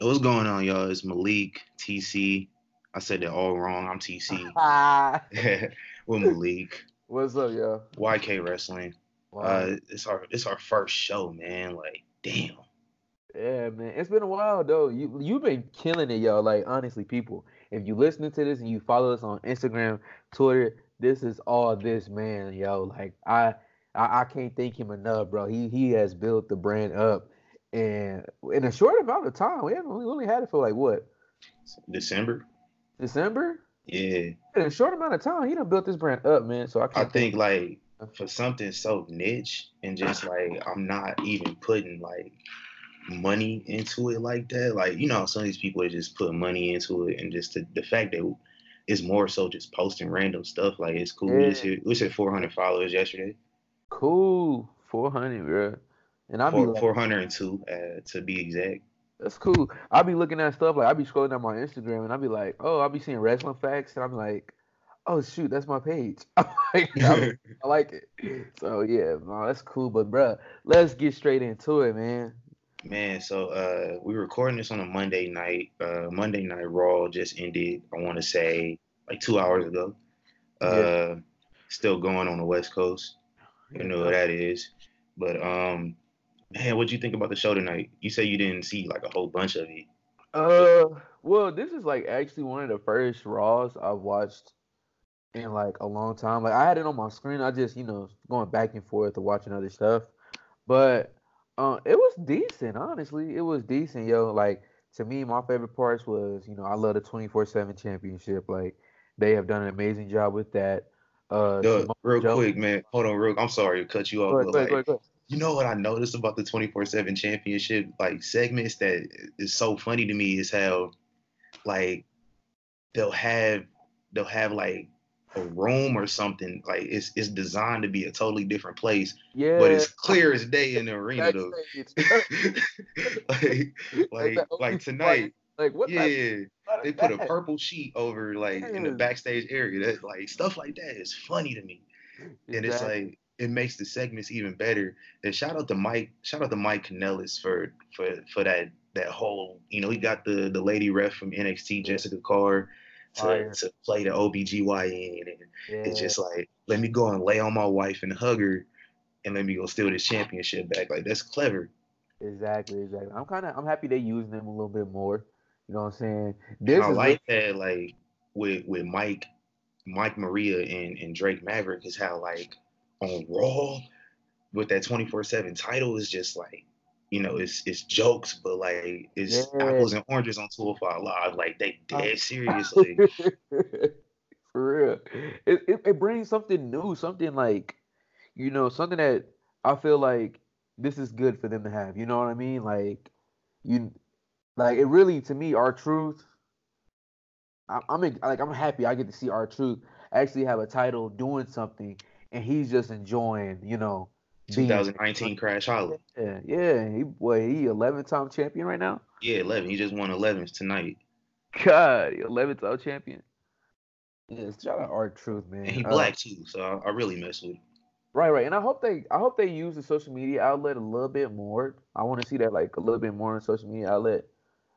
what's going on, y'all? It's Malik, TC. I said that all wrong. I'm TC. With Malik. What's up, y'all? YK Wrestling. Wow. Uh, it's our it's our first show, man. Like, damn. yeah, man. It's been a while though. You you've been killing it, y'all. Like honestly, people, if you listening to this and you follow us on Instagram, Twitter, this is all this man, yo. Like I I, I can't thank him enough, bro. He he has built the brand up and in a short amount of time. We haven't we only had it for like what? December. December? Yeah. In a short amount of time, he done built this brand up, man. So I I think like for something so niche and just like I'm not even putting like money into it like that. Like, you know, some of these people are just putting money into it and just the, the fact that it's more so just posting random stuff. Like it's cool. Yeah. we hit 400 followers yesterday. cool. Four hundred, bro. And I be like, 402 uh, to be exact. That's cool. I'll be looking at stuff like I'll be scrolling down my Instagram and I'll be like, oh, I'll be seeing wrestling facts and I'm like, oh shoot, that's my page. Like, I, I like it. So yeah, no, that's cool. But bruh, let's get straight into it, man. Man, so uh we were recording this on a Monday night. Uh Monday night Raw just ended, I want to say like two hours ago. Uh Yeah. still going on the West Coast. You know what that is. But um man, what'd you think about the show tonight? You say you didn't see like a whole bunch of it. Uh, well, this is like actually one of the first Raws I've watched in like a long time. Like I had it on my screen. I just, you know, going back and forth to watching other stuff. But uh, it was decent, honestly. It was decent, yo. Like to me, my favorite parts was, you know, I love the 24/7 championship. Like they have done an amazing job with that. Uh, Duh, real Joe- quick, man. Hold on, real I'm sorry to cut you off, Go ahead, but go ahead, like go you know what I noticed about the 24/7 championship like segments that is so funny to me is how like they'll have they'll have like a room or something like it's it's designed to be a totally different place, Yeah. but it's clear as day in the arena though. like like like tonight, Like what? yeah, they put a purple sheet over like in the backstage area. That like stuff like that is funny to me and it's like it makes the segments even better. And shout out to Mike, shout out to Mike Kanellis for for for that that whole, you know, he got the the lady ref from NXT, Jessica Carr, to, Fire. to play the OBGYN. And yeah. it's just like, let me go and lay on my wife and hug her and let me go steal this championship back. Like that's clever. Exactly, exactly. I'm kind of I'm happy they using them a little bit more. You know what I'm saying? This I is like that like with with Mike, Mike Maria and, and Drake Maverick is how like on Raw with that 24-7 title is just like you know it's it's jokes but like it's Yeah. apples and oranges on 205 live like they dead serious like for real. It, it it brings something new, something like you know something that I feel like this is good for them to have. You know what I mean? Like you, like it really to me, R-Truth. I, I'm like I'm happy I get to see R-Truth actually have a title doing something, and he's just enjoying. You know. being- 2019 Crash Holly Yeah, yeah. He boy, he 11 time champion right now. yeah 11 he just won 11s tonight God, 11 time champion. Yes, shout out R-Truth, man. and he Uh, black too so I, I really mess with him right, right. And I hope they, I hope they use the social media outlet a little bit more. I want to see that like a little bit more on social media outlet.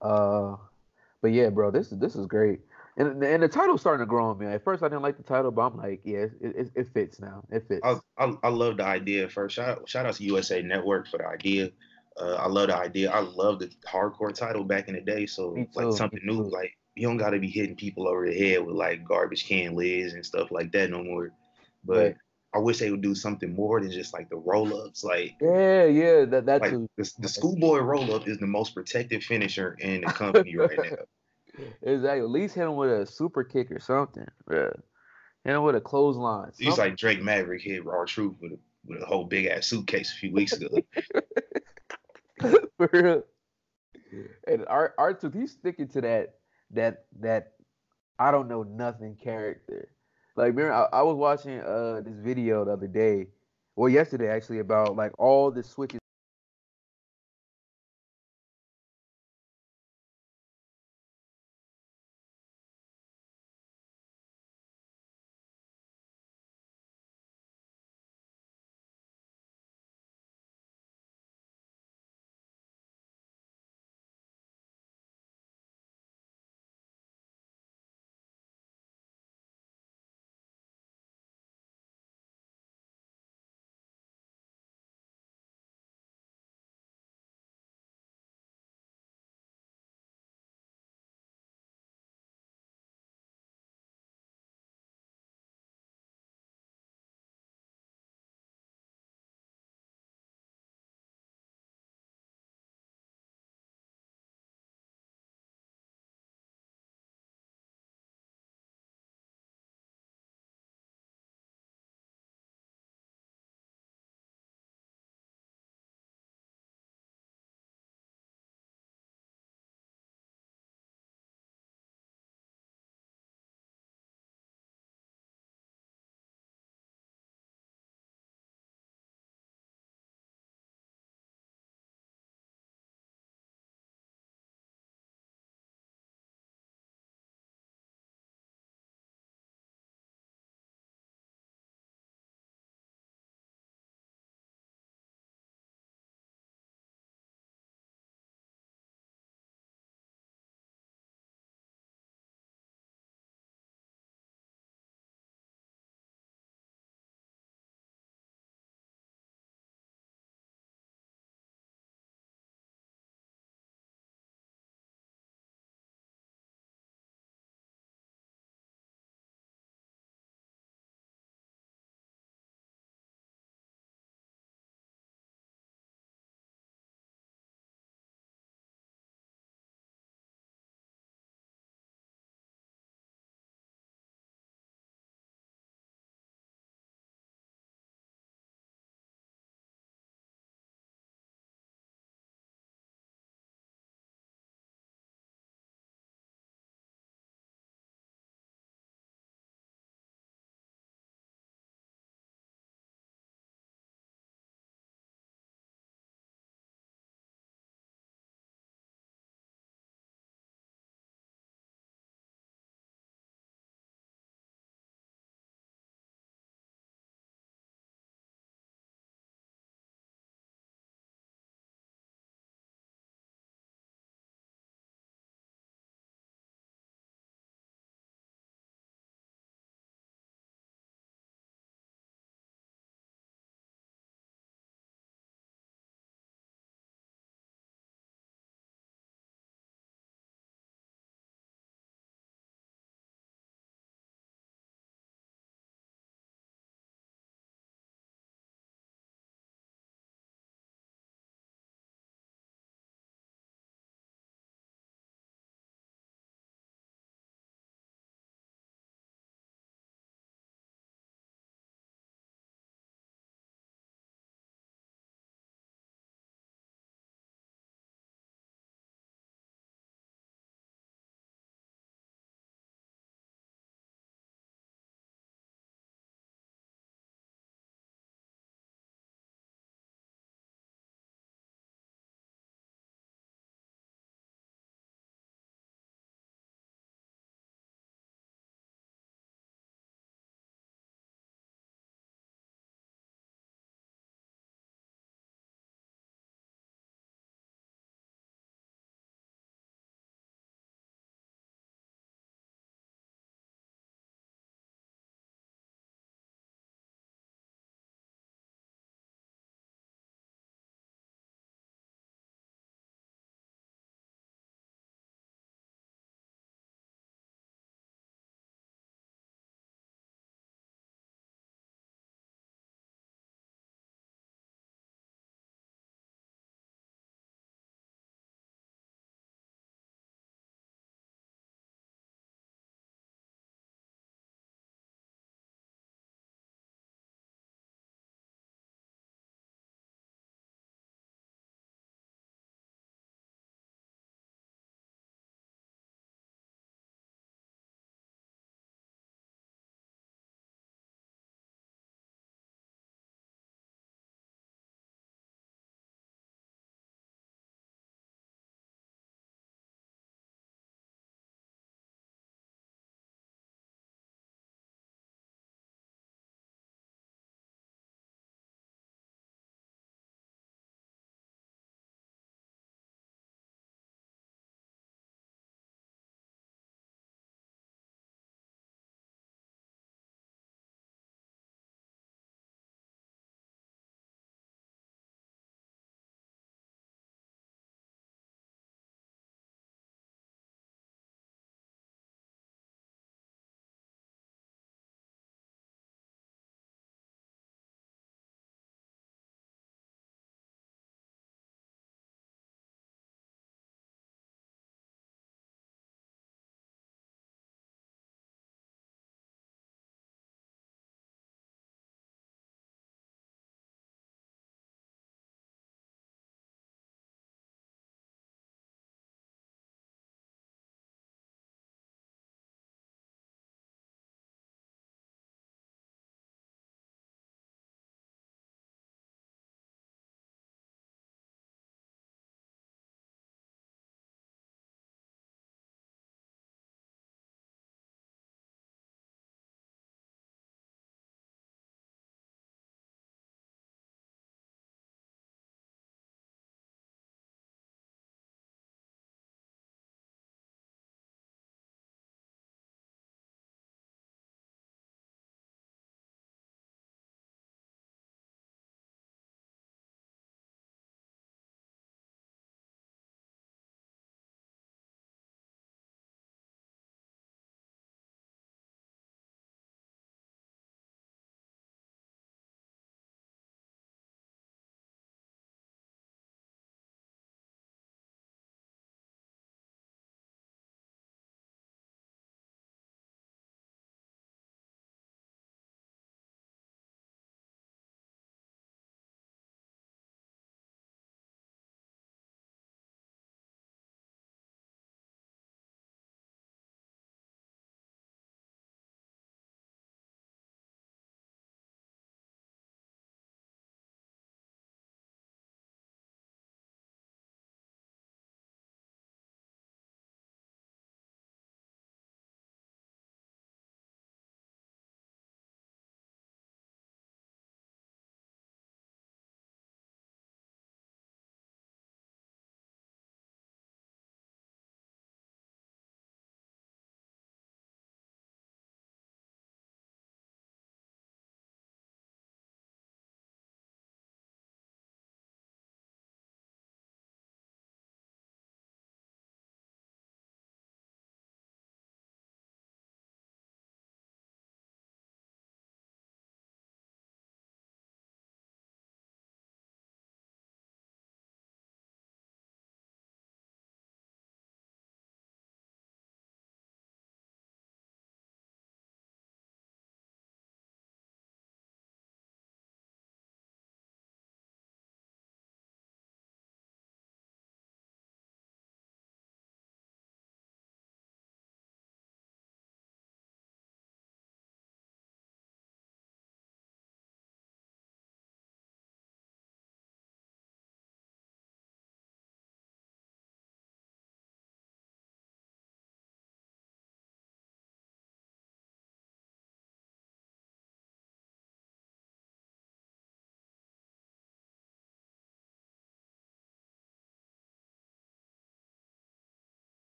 Uh, but yeah, bro, this is this is great. And and the title's starting to grow on me. At first, I didn't like the title, but I'm like, yeah, it, it, it fits now. It fits. I, I, I love the idea first. Shout out, shout out to USA Network for the idea. Uh, I love the idea. I love the hardcore title back in the day. So like something new. Like you don't got to be hitting people over the head with like garbage can lids and stuff like that no more. But Right. I wish they would do something more than just like the roll ups. Like yeah, yeah, that that like too. the, the schoolboy roll up is the most protected finisher in the company right now. Exactly. At least hit him with a super kick or something, bro. Hit him with a clothesline. Something. like Drake Maverick hit R-Truth with a, with a whole big ass suitcase a few weeks ago. For real. And Art R-Truth, he's sticking to that that that I don't know nothing character. Like remember I, I was watching uh this video the other day, or yesterday actually, about like all the switches